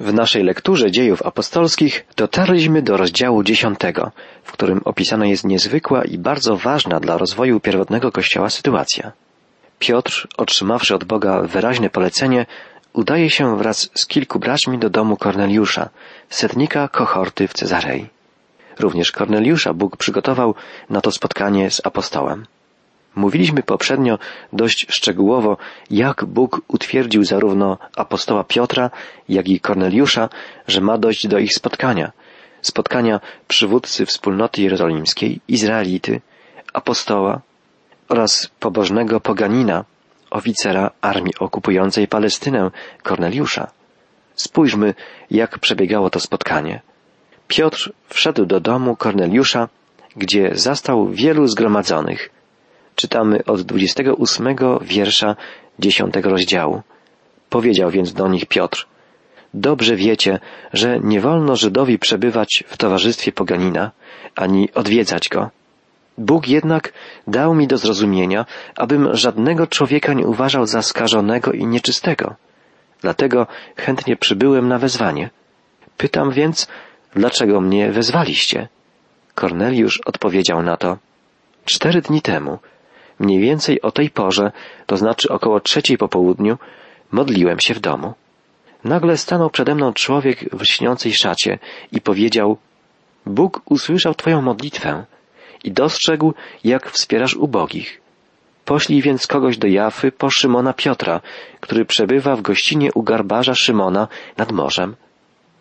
W naszej lekturze dziejów apostolskich dotarliśmy do rozdziału dziesiątego, w którym opisana jest niezwykła i bardzo ważna dla rozwoju pierwotnego kościoła sytuacja. Piotr, otrzymawszy od Boga wyraźne polecenie, udaje się wraz z kilku braćmi do domu Korneliusza, setnika kohorty w Cezarei. Również Korneliusza Bóg przygotował na to spotkanie z apostołem. Mówiliśmy poprzednio dość szczegółowo, jak Bóg utwierdził zarówno apostoła Piotra, jak i Korneliusza, że ma dojść do ich spotkania. Spotkania przywódcy wspólnoty jerozolimskiej, Izraelity, apostoła oraz pobożnego poganina, oficera armii okupującej Palestynę, Korneliusza. Spójrzmy, jak przebiegało to spotkanie. Piotr wszedł do domu Korneliusza, gdzie zastał wielu zgromadzonych – Czytamy od 28 wiersza 10 rozdziału. Powiedział więc do nich Piotr, Dobrze wiecie, że nie wolno Żydowi przebywać w towarzystwie poganina, ani odwiedzać go. Bóg jednak dał mi do zrozumienia, abym żadnego człowieka nie uważał za skażonego i nieczystego. Dlatego chętnie przybyłem na wezwanie. Pytam więc, dlaczego mnie wezwaliście? Korneliusz odpowiedział na to. Cztery dni temu Mniej więcej o tej porze, to znaczy około trzeciej po południu, modliłem się w domu. Nagle stanął przede mną człowiek w lśniącej szacie i powiedział Bóg usłyszał Twoją modlitwę i dostrzegł, jak wspierasz ubogich. Poślij więc kogoś do Jafy po Szymona Piotra, który przebywa w gościnie u garbarza Szymona nad morzem.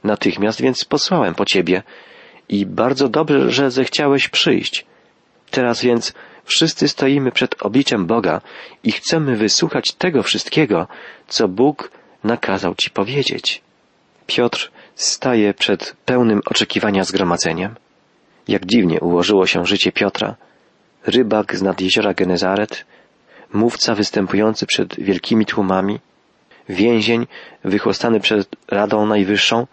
Natychmiast więc posłałem po Ciebie i bardzo dobrze, że zechciałeś przyjść. Teraz więc Wszyscy stoimy przed obliczem Boga i chcemy wysłuchać tego wszystkiego, co Bóg nakazał Ci powiedzieć. Piotr staje przed pełnym oczekiwania zgromadzeniem. Jak dziwnie ułożyło się życie Piotra. Rybak z nad jeziora Genezaret, mówca występujący przed wielkimi tłumami, więzień wychłostany przed Radą Najwyższą,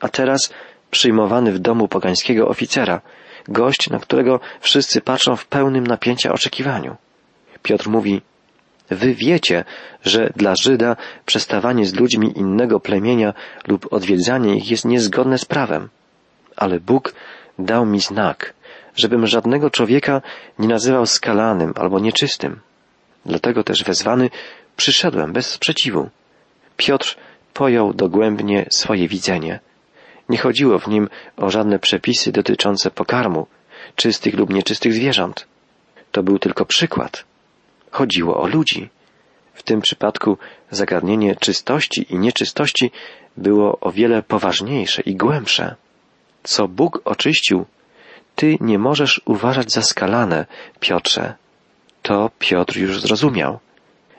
a teraz przyjmowany w domu pogańskiego oficera, gość, na którego wszyscy patrzą w pełnym napięcia oczekiwaniu. Piotr mówi, Wy wiecie, że dla Żyda przestawanie z ludźmi innego plemienia lub odwiedzanie ich jest niezgodne z prawem. Ale Bóg dał mi znak, żebym żadnego człowieka nie nazywał skalanym albo nieczystym. Dlatego też wezwany przyszedłem bez sprzeciwu. Piotr pojął dogłębnie swoje widzenie. Nie chodziło w nim o żadne przepisy dotyczące pokarmu, czystych lub nieczystych zwierząt. To był tylko przykład. Chodziło o ludzi. W tym przypadku zagadnienie czystości i nieczystości było o wiele poważniejsze i głębsze. Co Bóg oczyścił, ty nie możesz uważać za skalane, Piotrze. To Piotr już zrozumiał.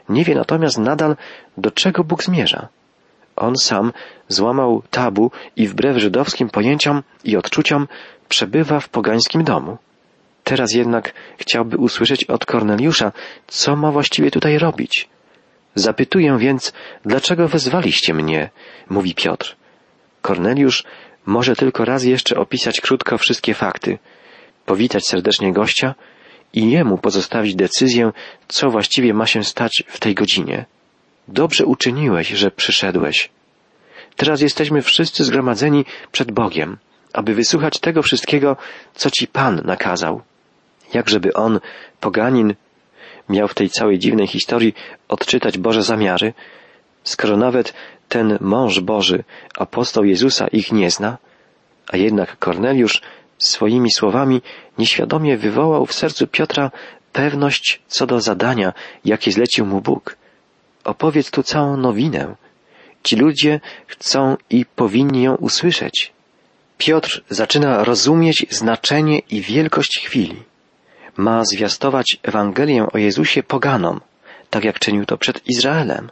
Nie wie natomiast nadal, do czego Bóg zmierza. On sam złamał tabu i wbrew żydowskim pojęciom i odczuciom przebywa w pogańskim domu. Teraz jednak chciałby usłyszeć od Korneliusza, co ma właściwie tutaj robić. Zapytuję więc, dlaczego wezwaliście mnie, mówi Piotr. Korneliusz może tylko raz jeszcze opisać krótko wszystkie fakty, powitać serdecznie gościa i jemu pozostawić decyzję, co właściwie ma się stać w tej godzinie. Dobrze uczyniłeś, że przyszedłeś. Teraz jesteśmy wszyscy zgromadzeni przed Bogiem, aby wysłuchać tego wszystkiego, co Ci Pan nakazał. Jakżeby On, poganin, miał w tej całej dziwnej historii odczytać Boże zamiary, skoro nawet ten mąż Boży, apostoł Jezusa ich nie zna, a jednak Korneliusz swoimi słowami nieświadomie wywołał w sercu Piotra pewność co do zadania, jakie zlecił mu Bóg. Opowiedz tu całą nowinę. Ci ludzie chcą i powinni ją usłyszeć. Piotr zaczyna rozumieć znaczenie i wielkość chwili. Ma zwiastować Ewangelię o Jezusie poganom, tak jak czynił to przed Izraelem.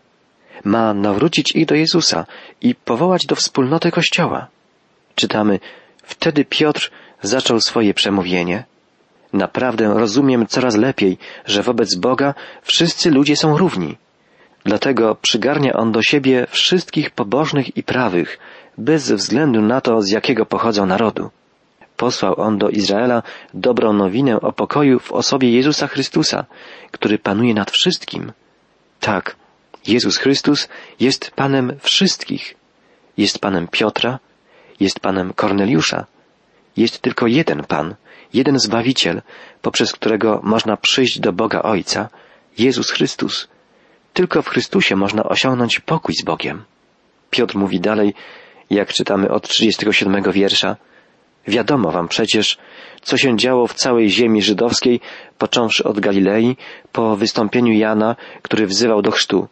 Ma nawrócić ich do Jezusa i powołać do wspólnoty Kościoła. Czytamy, wtedy Piotr zaczął swoje przemówienie. Naprawdę rozumiem coraz lepiej, że wobec Boga wszyscy ludzie są równi. Dlatego przygarnia on do siebie wszystkich pobożnych i prawych, bez względu na to, z jakiego pochodzą narodu. Posłał on do Izraela dobrą nowinę o pokoju w osobie Jezusa Chrystusa, który panuje nad wszystkim. Tak, Jezus Chrystus jest Panem wszystkich. jest Panem Piotra, jest Panem Korneliusza. Jest tylko jeden Pan, jeden Zbawiciel, poprzez którego można przyjść do Boga Ojca, Jezus Chrystus. Tylko w Chrystusie można osiągnąć pokój z Bogiem. Piotr mówi dalej, jak czytamy od 37 wiersza, Wiadomo wam przecież, co się działo w całej ziemi żydowskiej, począwszy od Galilei, po wystąpieniu Jana, który wzywał do chrztu.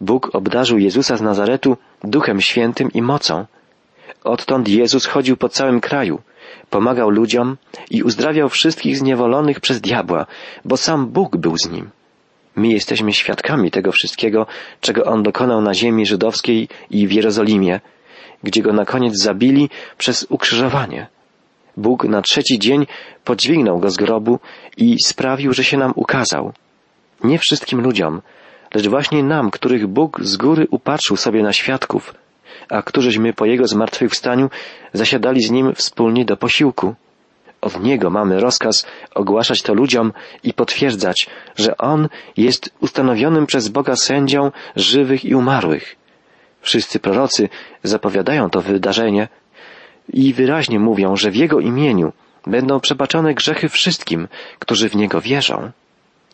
Bóg obdarzył Jezusa z Nazaretu Duchem Świętym i mocą. Odtąd Jezus chodził po całym kraju, pomagał ludziom i uzdrawiał wszystkich zniewolonych przez diabła, bo sam Bóg był z nim. My jesteśmy świadkami tego wszystkiego, czego On dokonał na ziemi żydowskiej i w Jerozolimie, gdzie go na koniec zabili przez ukrzyżowanie. Bóg na trzeci dzień podźwignął go z grobu i sprawił, że się nam ukazał. Nie wszystkim ludziom, lecz właśnie nam, których Bóg z góry upatrzył sobie na świadków, a którzyśmy po Jego zmartwychwstaniu zasiadali z Nim wspólnie do posiłku. Od Niego mamy rozkaz ogłaszać to ludziom i potwierdzać, że On jest ustanowionym przez Boga sędzią żywych i umarłych. Wszyscy prorocy zapowiadają to wydarzenie i wyraźnie mówią, że w Jego imieniu będą przebaczone grzechy wszystkim, którzy w Niego wierzą.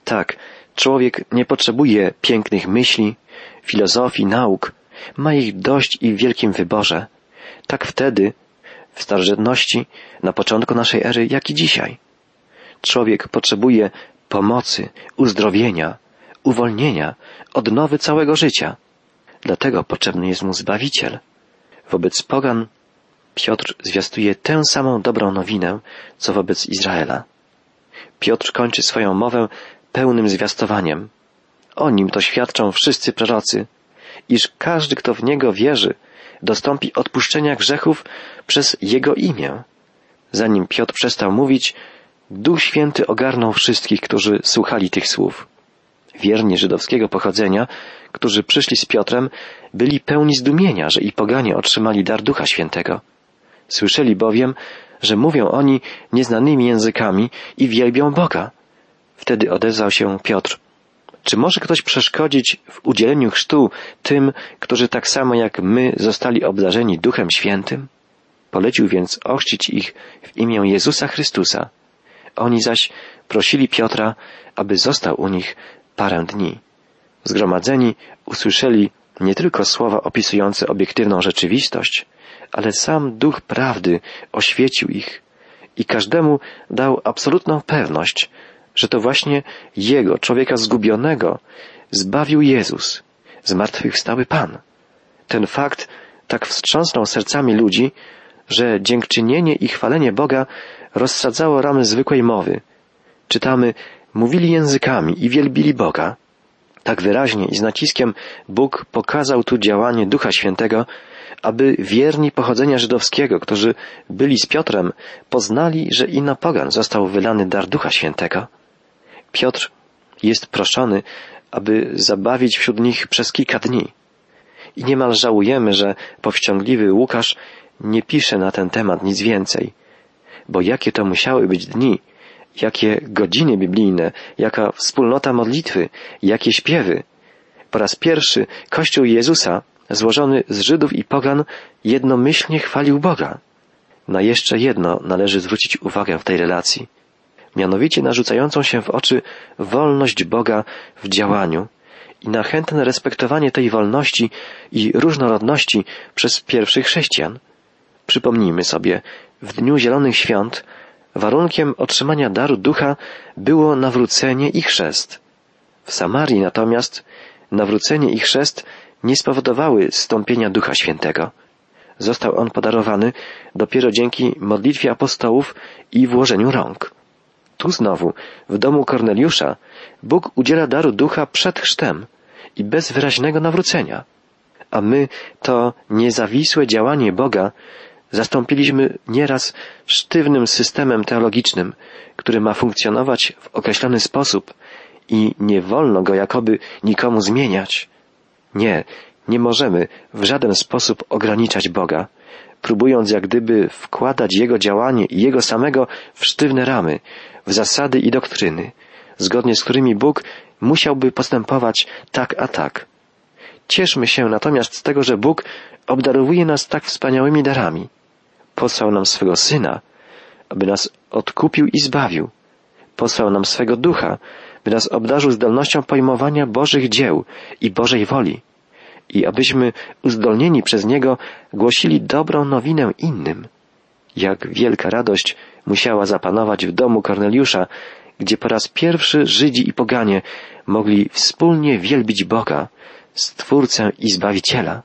Tak, człowiek nie potrzebuje pięknych myśli, filozofii, nauk, ma ich dość i w wielkim wyborze. Tak wtedy, w starożytności, na początku naszej ery, jak i dzisiaj. Człowiek potrzebuje pomocy, uzdrowienia, uwolnienia, odnowy całego życia. Dlatego potrzebny jest mu Zbawiciel. Wobec pogan Piotr zwiastuje tę samą dobrą nowinę, co wobec Izraela. Piotr kończy swoją mowę pełnym zwiastowaniem. O nim to świadczą wszyscy prorocy, iż każdy, kto w Niego wierzy, dostąpi odpuszczenia grzechów przez Jego imię. Zanim Piotr przestał mówić, Duch Święty ogarnął wszystkich, którzy słuchali tych słów. Wierni żydowskiego pochodzenia, którzy przyszli z Piotrem, byli pełni zdumienia, że i poganie otrzymali dar Ducha Świętego. Słyszeli bowiem, że mówią oni nieznanymi językami i wielbią Boga. Wtedy odezwał się Piotr. Czy może ktoś przeszkodzić w udzieleniu chrztu tym, którzy tak samo jak my zostali obdarzeni Duchem Świętym? Polecił więc ochrzcić ich w imię Jezusa Chrystusa. Oni zaś prosili Piotra, aby został u nich parę dni. Zgromadzeni usłyszeli nie tylko słowa opisujące obiektywną rzeczywistość, ale sam duch prawdy oświecił ich i każdemu dał absolutną pewność, że to właśnie jego, człowieka zgubionego, zbawił Jezus, zmartwychwstały Pan. Ten fakt tak wstrząsnął sercami ludzi, że dziękczynienie i chwalenie Boga rozsadzało ramy zwykłej mowy. Czytamy, mówili językami i wielbili Boga. Tak wyraźnie i z naciskiem Bóg pokazał tu działanie Ducha Świętego, aby wierni pochodzenia żydowskiego, którzy byli z Piotrem, poznali, że i na pogan został wylany dar Ducha Świętego. Piotr jest proszony, aby zabawić wśród nich przez kilka dni. I niemal żałujemy, że powściągliwy Łukasz nie pisze na ten temat nic więcej, bo jakie to musiały być dni, jakie godziny biblijne, jaka wspólnota modlitwy, jakie śpiewy. Po raz pierwszy Kościół Jezusa, złożony z Żydów i Pogan, jednomyślnie chwalił Boga. Na jeszcze jedno należy zwrócić uwagę w tej relacji. Mianowicie narzucającą się w oczy wolność Boga w działaniu i na chętne respektowanie tej wolności i różnorodności przez pierwszych chrześcijan. Przypomnijmy sobie, w Dniu Zielonych Świąt Warunkiem otrzymania daru ducha było nawrócenie i chrzest. W Samarii natomiast nawrócenie i chrzest nie spowodowały stąpienia Ducha Świętego. Został on podarowany dopiero dzięki modlitwie apostołów i włożeniu rąk. Tu znowu, w domu Korneliusza, Bóg udziela daru ducha przed chrztem i bez wyraźnego nawrócenia. A my to niezawisłe działanie Boga zastąpiliśmy nieraz sztywnym systemem teologicznym, który ma funkcjonować w określony sposób i nie wolno go jakoby nikomu zmieniać. Nie, nie możemy w żaden sposób ograniczać Boga, próbując jak gdyby wkładać Jego działanie i Jego samego w sztywne ramy, w zasady i doktryny, zgodnie z którymi Bóg musiałby postępować tak a tak. Cieszmy się natomiast z tego, że Bóg obdarowuje nas tak wspaniałymi darami. Posłał nam swego Syna, aby nas odkupił i zbawił. Posłał nam swego Ducha, by nas obdarzył zdolnością pojmowania Bożych dzieł i Bożej woli i abyśmy uzdolnieni przez Niego głosili dobrą nowinę innym. Jak wielka radość musiała zapanować w domu Korneliusza, gdzie po raz pierwszy Żydzi i poganie mogli wspólnie wielbić Boga, Stwórcę i Zbawiciela.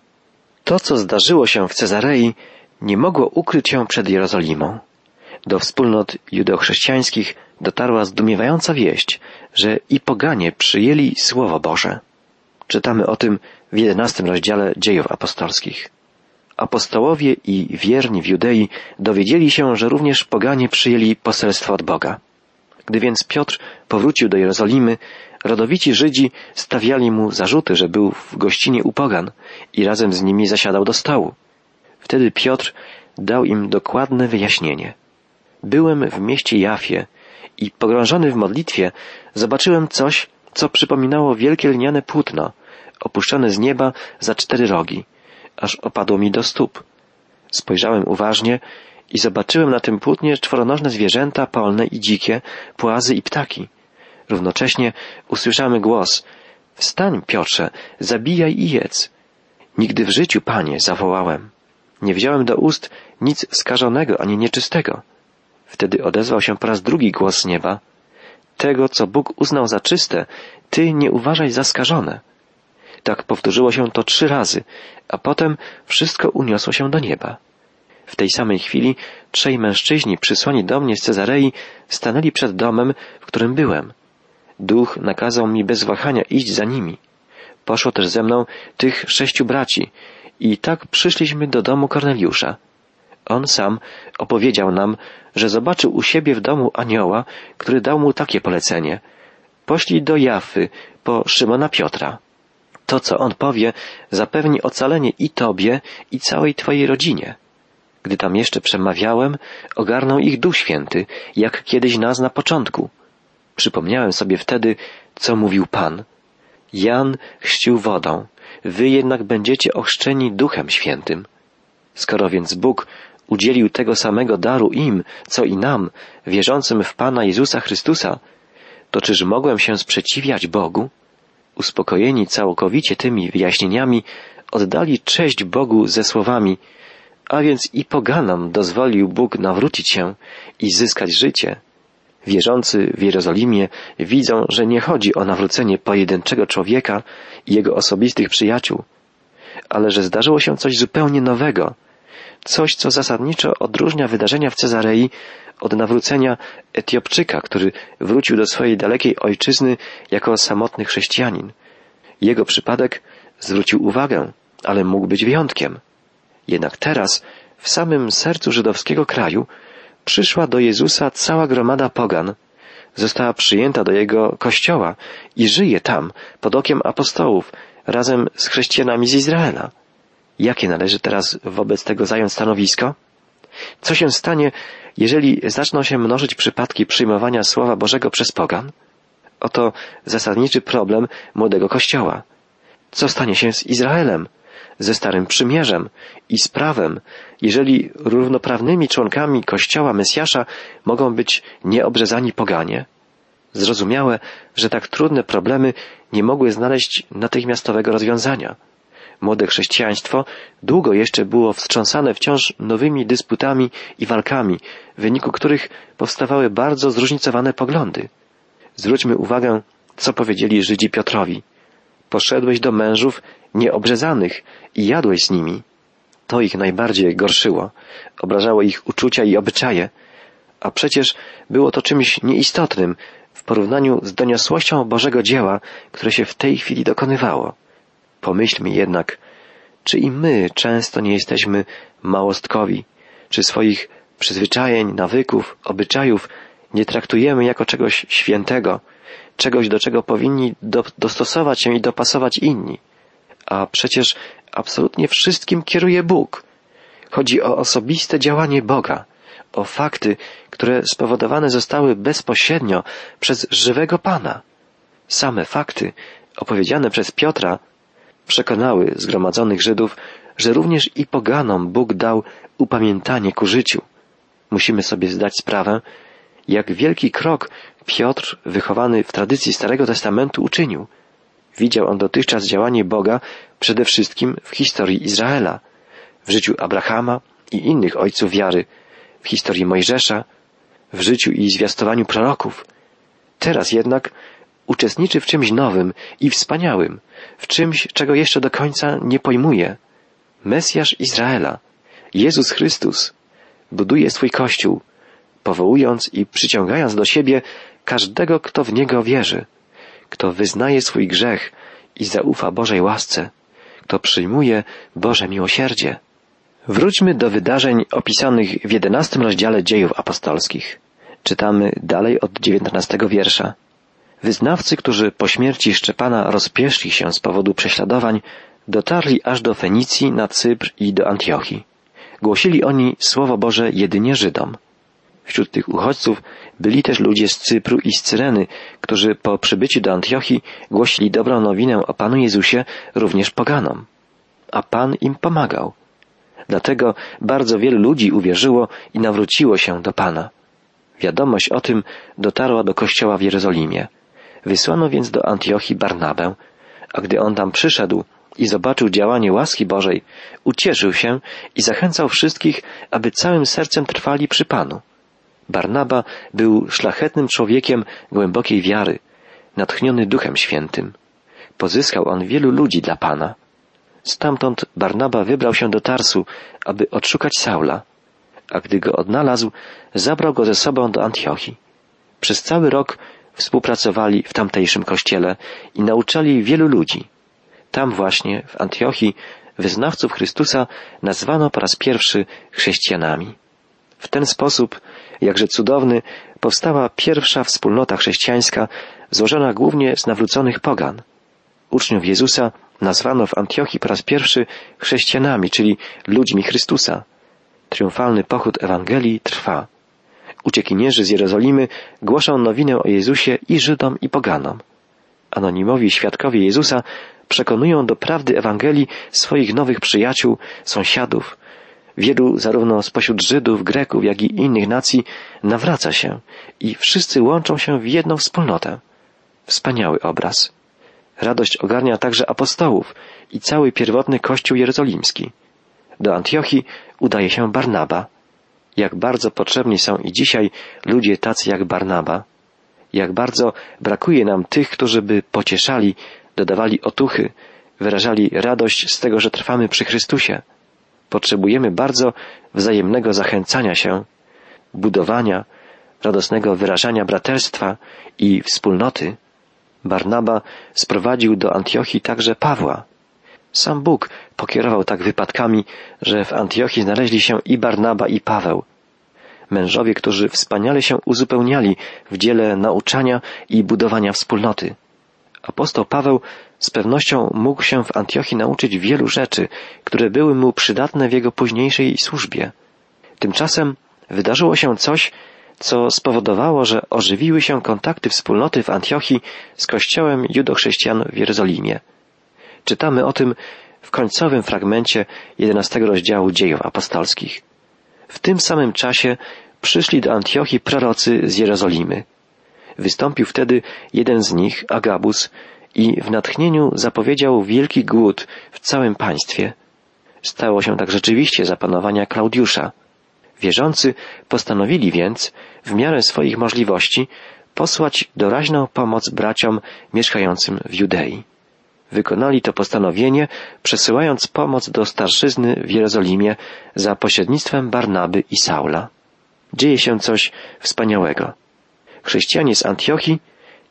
To, co zdarzyło się w Cezarei, nie mogło ukryć się przed Jerozolimą. Do wspólnot judeochrześcijańskich dotarła zdumiewająca wieść, że i poganie przyjęli Słowo Boże. Czytamy o tym w jedenastym rozdziale dziejów apostolskich. Apostołowie i wierni w Judei dowiedzieli się, że również poganie przyjęli poselstwo od Boga. Gdy więc Piotr powrócił do Jerozolimy, rodowici Żydzi stawiali mu zarzuty, że był w gościnie u pogan i razem z nimi zasiadał do stołu. Wtedy Piotr dał im dokładne wyjaśnienie. Byłem w mieście Jafie i pogrążony w modlitwie zobaczyłem coś, co przypominało wielkie lniane płótno, opuszczone z nieba za cztery rogi, aż opadło mi do stóp. Spojrzałem uważnie i zobaczyłem na tym płótnie czworonożne zwierzęta polne i dzikie, płazy i ptaki. Równocześnie usłyszałem głos Wstań, Piotrze, zabijaj i jedz. Nigdy w życiu, panie, zawołałem. Nie wziąłem do ust nic skażonego ani nieczystego. Wtedy odezwał się po raz drugi głos z nieba. Tego, co Bóg uznał za czyste, ty nie uważaj za skażone. Tak powtórzyło się to trzy razy, a potem wszystko uniosło się do nieba. W tej samej chwili trzej mężczyźni przysłani do mnie z Cezarei stanęli przed domem, w którym byłem. Duch nakazał mi bez wahania iść za nimi. Poszło też ze mną tych sześciu braci i tak przyszliśmy do domu Korneliusza. On sam opowiedział nam, że zobaczył u siebie w domu anioła, który dał mu takie polecenie. Poślij do Jafy po Szymona Piotra. To, co on powie, zapewni ocalenie i tobie, i całej twojej rodzinie. Gdy tam jeszcze przemawiałem, ogarnął ich Duch Święty, jak kiedyś nas na początku. Przypomniałem sobie wtedy, co mówił Pan. Jan chrzcił wodą, wy jednak będziecie ochrzczeni Duchem Świętym. Skoro więc Bóg udzielił tego samego daru im, co i nam, wierzącym w Pana Jezusa Chrystusa, to czyż mogłem się sprzeciwiać Bogu? Uspokojeni całkowicie tymi wyjaśnieniami, oddali cześć Bogu ze słowami, a więc i poganom dozwolił Bóg nawrócić się i zyskać życie. Wierzący w Jerozolimie widzą, że nie chodzi o nawrócenie pojedynczego człowieka i jego osobistych przyjaciół, ale że zdarzyło się coś zupełnie nowego, coś, co zasadniczo odróżnia wydarzenia w Cezarei od nawrócenia Etiopczyka, który wrócił do swojej dalekiej ojczyzny jako samotny chrześcijanin. Jego przypadek zwrócił uwagę, ale mógł być wyjątkiem. Jednak teraz, w samym sercu żydowskiego kraju, przyszła do Jezusa cała gromada pogan, została przyjęta do jego kościoła i żyje tam, pod okiem apostołów, razem z chrześcijanami z Izraela. Jakie należy teraz wobec tego zająć stanowisko? Co się stanie, jeżeli zaczną się mnożyć przypadki przyjmowania Słowa Bożego przez pogan? Oto zasadniczy problem młodego Kościoła. Co stanie się z Izraelem, ze Starym Przymierzem i z prawem, jeżeli równoprawnymi członkami Kościoła Mesjasza mogą być nieobrzezani poganie? Zrozumiałe, że tak trudne problemy nie mogły znaleźć natychmiastowego rozwiązania. Młode chrześcijaństwo długo jeszcze było wstrząsane wciąż nowymi dysputami i walkami, w wyniku których powstawały bardzo zróżnicowane poglądy. Zwróćmy uwagę, co powiedzieli Żydzi Piotrowi. Poszedłeś do mężów nieobrzezanych i jadłeś z nimi. To ich najbardziej gorszyło, obrażało ich uczucia i obyczaje, a przecież było to czymś nieistotnym w porównaniu z doniosłością Bożego dzieła, które się w tej chwili dokonywało. Pomyślmy jednak, czy i my często nie jesteśmy małostkowi, czy swoich przyzwyczajeń, nawyków, obyczajów nie traktujemy jako czegoś świętego, czegoś, do czego powinni do, dostosować się i dopasować inni. A przecież absolutnie wszystkim kieruje Bóg. Chodzi o osobiste działanie Boga, o fakty, które spowodowane zostały bezpośrednio przez żywego Pana. Same fakty, opowiedziane przez Piotra, przekonały zgromadzonych Żydów, że również i poganom Bóg dał upamiętanie ku życiu. Musimy sobie zdać sprawę, jak wielki krok Piotr, wychowany w tradycji Starego Testamentu, uczynił. Widział on dotychczas działanie Boga przede wszystkim w historii Izraela, w życiu Abrahama i innych ojców wiary, w historii Mojżesza, w życiu i zwiastowaniu proroków. Teraz jednak uczestniczy w czymś nowym i wspaniałym, w czymś, czego jeszcze do końca nie pojmuje. Mesjasz Izraela, Jezus Chrystus, buduje swój Kościół, powołując i przyciągając do siebie każdego, kto w Niego wierzy, kto wyznaje swój grzech i zaufa Bożej łasce, kto przyjmuje Boże miłosierdzie. Wróćmy do wydarzeń opisanych w jedenastym rozdziale dziejów apostolskich. Czytamy dalej od dziewiętnastego wiersza. Wyznawcy, którzy po śmierci Szczepana rozpieszli się z powodu prześladowań, dotarli aż do Fenicji, na Cypr i do Antiochii. Głosili oni Słowo Boże jedynie Żydom. Wśród tych uchodźców byli też ludzie z Cypru i z Cyreny, którzy po przybyciu do Antiochii głosili dobrą nowinę o Panu Jezusie również poganom. A Pan im pomagał. Dlatego bardzo wielu ludzi uwierzyło i nawróciło się do Pana. Wiadomość o tym dotarła do kościoła w Jerozolimie. Wysłano więc do Antiochii Barnabę, a gdy on tam przyszedł i zobaczył działanie łaski Bożej, ucieszył się i zachęcał wszystkich, aby całym sercem trwali przy Panu. Barnaba był szlachetnym człowiekiem głębokiej wiary, natchniony Duchem Świętym. Pozyskał on wielu ludzi dla Pana. Stamtąd Barnaba wybrał się do Tarsu, aby odszukać Saula, a gdy go odnalazł, zabrał go ze sobą do Antiochii. Przez cały rok współpracowali w tamtejszym kościele i nauczali wielu ludzi. Tam właśnie, w Antiochii, wyznawców Chrystusa nazwano po raz pierwszy chrześcijanami. W ten sposób, jakże cudowny, powstała pierwsza wspólnota chrześcijańska złożona głównie z nawróconych pogan. Uczniów Jezusa nazwano w Antiochii po raz pierwszy chrześcijanami, czyli ludźmi Chrystusa. Triumfalny pochód Ewangelii trwa. Uciekinierzy z Jerozolimy głoszą nowinę o Jezusie i Żydom i poganom. Anonimowi świadkowie Jezusa przekonują do prawdy Ewangelii swoich nowych przyjaciół, sąsiadów. Wielu zarówno spośród Żydów, Greków, jak i innych nacji nawraca się i wszyscy łączą się w jedną wspólnotę. Wspaniały obraz. Radość ogarnia także apostołów i cały pierwotny kościół jerozolimski. Do Antiochii udaje się Barnaba. Jak bardzo potrzebni są i dzisiaj ludzie tacy jak Barnaba. Jak bardzo brakuje nam tych, którzy by pocieszali, dodawali otuchy, wyrażali radość z tego, że trwamy przy Chrystusie. Potrzebujemy bardzo wzajemnego zachęcania się, budowania, radosnego wyrażania braterstwa i wspólnoty. Barnaba sprowadził do Antiochii także Pawła. Sam Bóg pokierował tak wypadkami, że w Antiochii znaleźli się i Barnaba, i Paweł. Mężowie, którzy wspaniale się uzupełniali w dziele nauczania i budowania wspólnoty. Apostoł Paweł z pewnością mógł się w Antiochii nauczyć wielu rzeczy, które były mu przydatne w jego późniejszej służbie. Tymczasem wydarzyło się coś, co spowodowało, że ożywiły się kontakty wspólnoty w Antiochii z kościołem judochrześcijan w Jerozolimie. Czytamy o tym w końcowym fragmencie jedenastego rozdziału dziejów apostolskich. W tym samym czasie przyszli do Antiochii prorocy z Jerozolimy. Wystąpił wtedy jeden z nich, Agabus, i w natchnieniu zapowiedział wielki głód w całym państwie. Stało się tak rzeczywiście za panowania Klaudiusza. Wierzący postanowili więc, w miarę swoich możliwości, posłać doraźną pomoc braciom mieszkającym w Judei. Wykonali to postanowienie, przesyłając pomoc do starszyzny w Jerozolimie za pośrednictwem Barnaby i Saula. Dzieje się coś wspaniałego. Chrześcijanie z Antiochii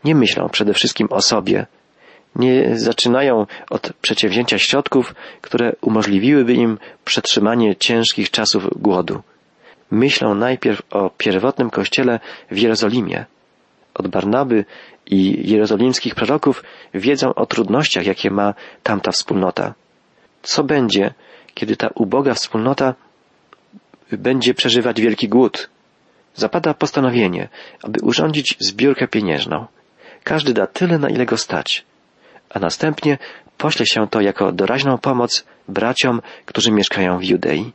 nie myślą przede wszystkim o sobie, nie zaczynają od przedsięwzięcia środków, które umożliwiłyby im przetrzymanie ciężkich czasów głodu. Myślą najpierw o pierwotnym kościele w Jerozolimie. Od Barnaby i jerozolimskich proroków wiedzą o trudnościach, jakie ma tamta wspólnota. Co będzie, kiedy ta uboga wspólnota będzie przeżywać wielki głód? Zapada postanowienie, aby urządzić zbiórkę pieniężną. Każdy da tyle, na ile go stać, a następnie pośle się to jako doraźną pomoc braciom, którzy mieszkają w Judei.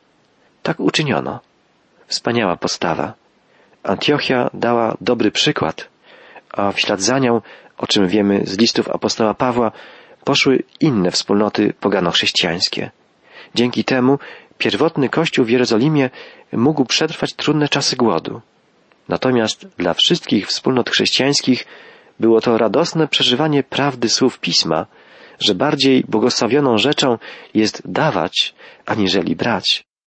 Tak uczyniono. Wspaniała postawa. Antiochia dała dobry przykład, a w ślad za nią, o czym wiemy z listów apostoła Pawła, poszły inne wspólnoty pogano-chrześcijańskie. Dzięki temu pierwotny kościół w Jerozolimie mógł przetrwać trudne czasy głodu. Natomiast dla wszystkich wspólnot chrześcijańskich było to radosne przeżywanie prawdy słów pisma, że bardziej błogosławioną rzeczą jest dawać, aniżeli brać.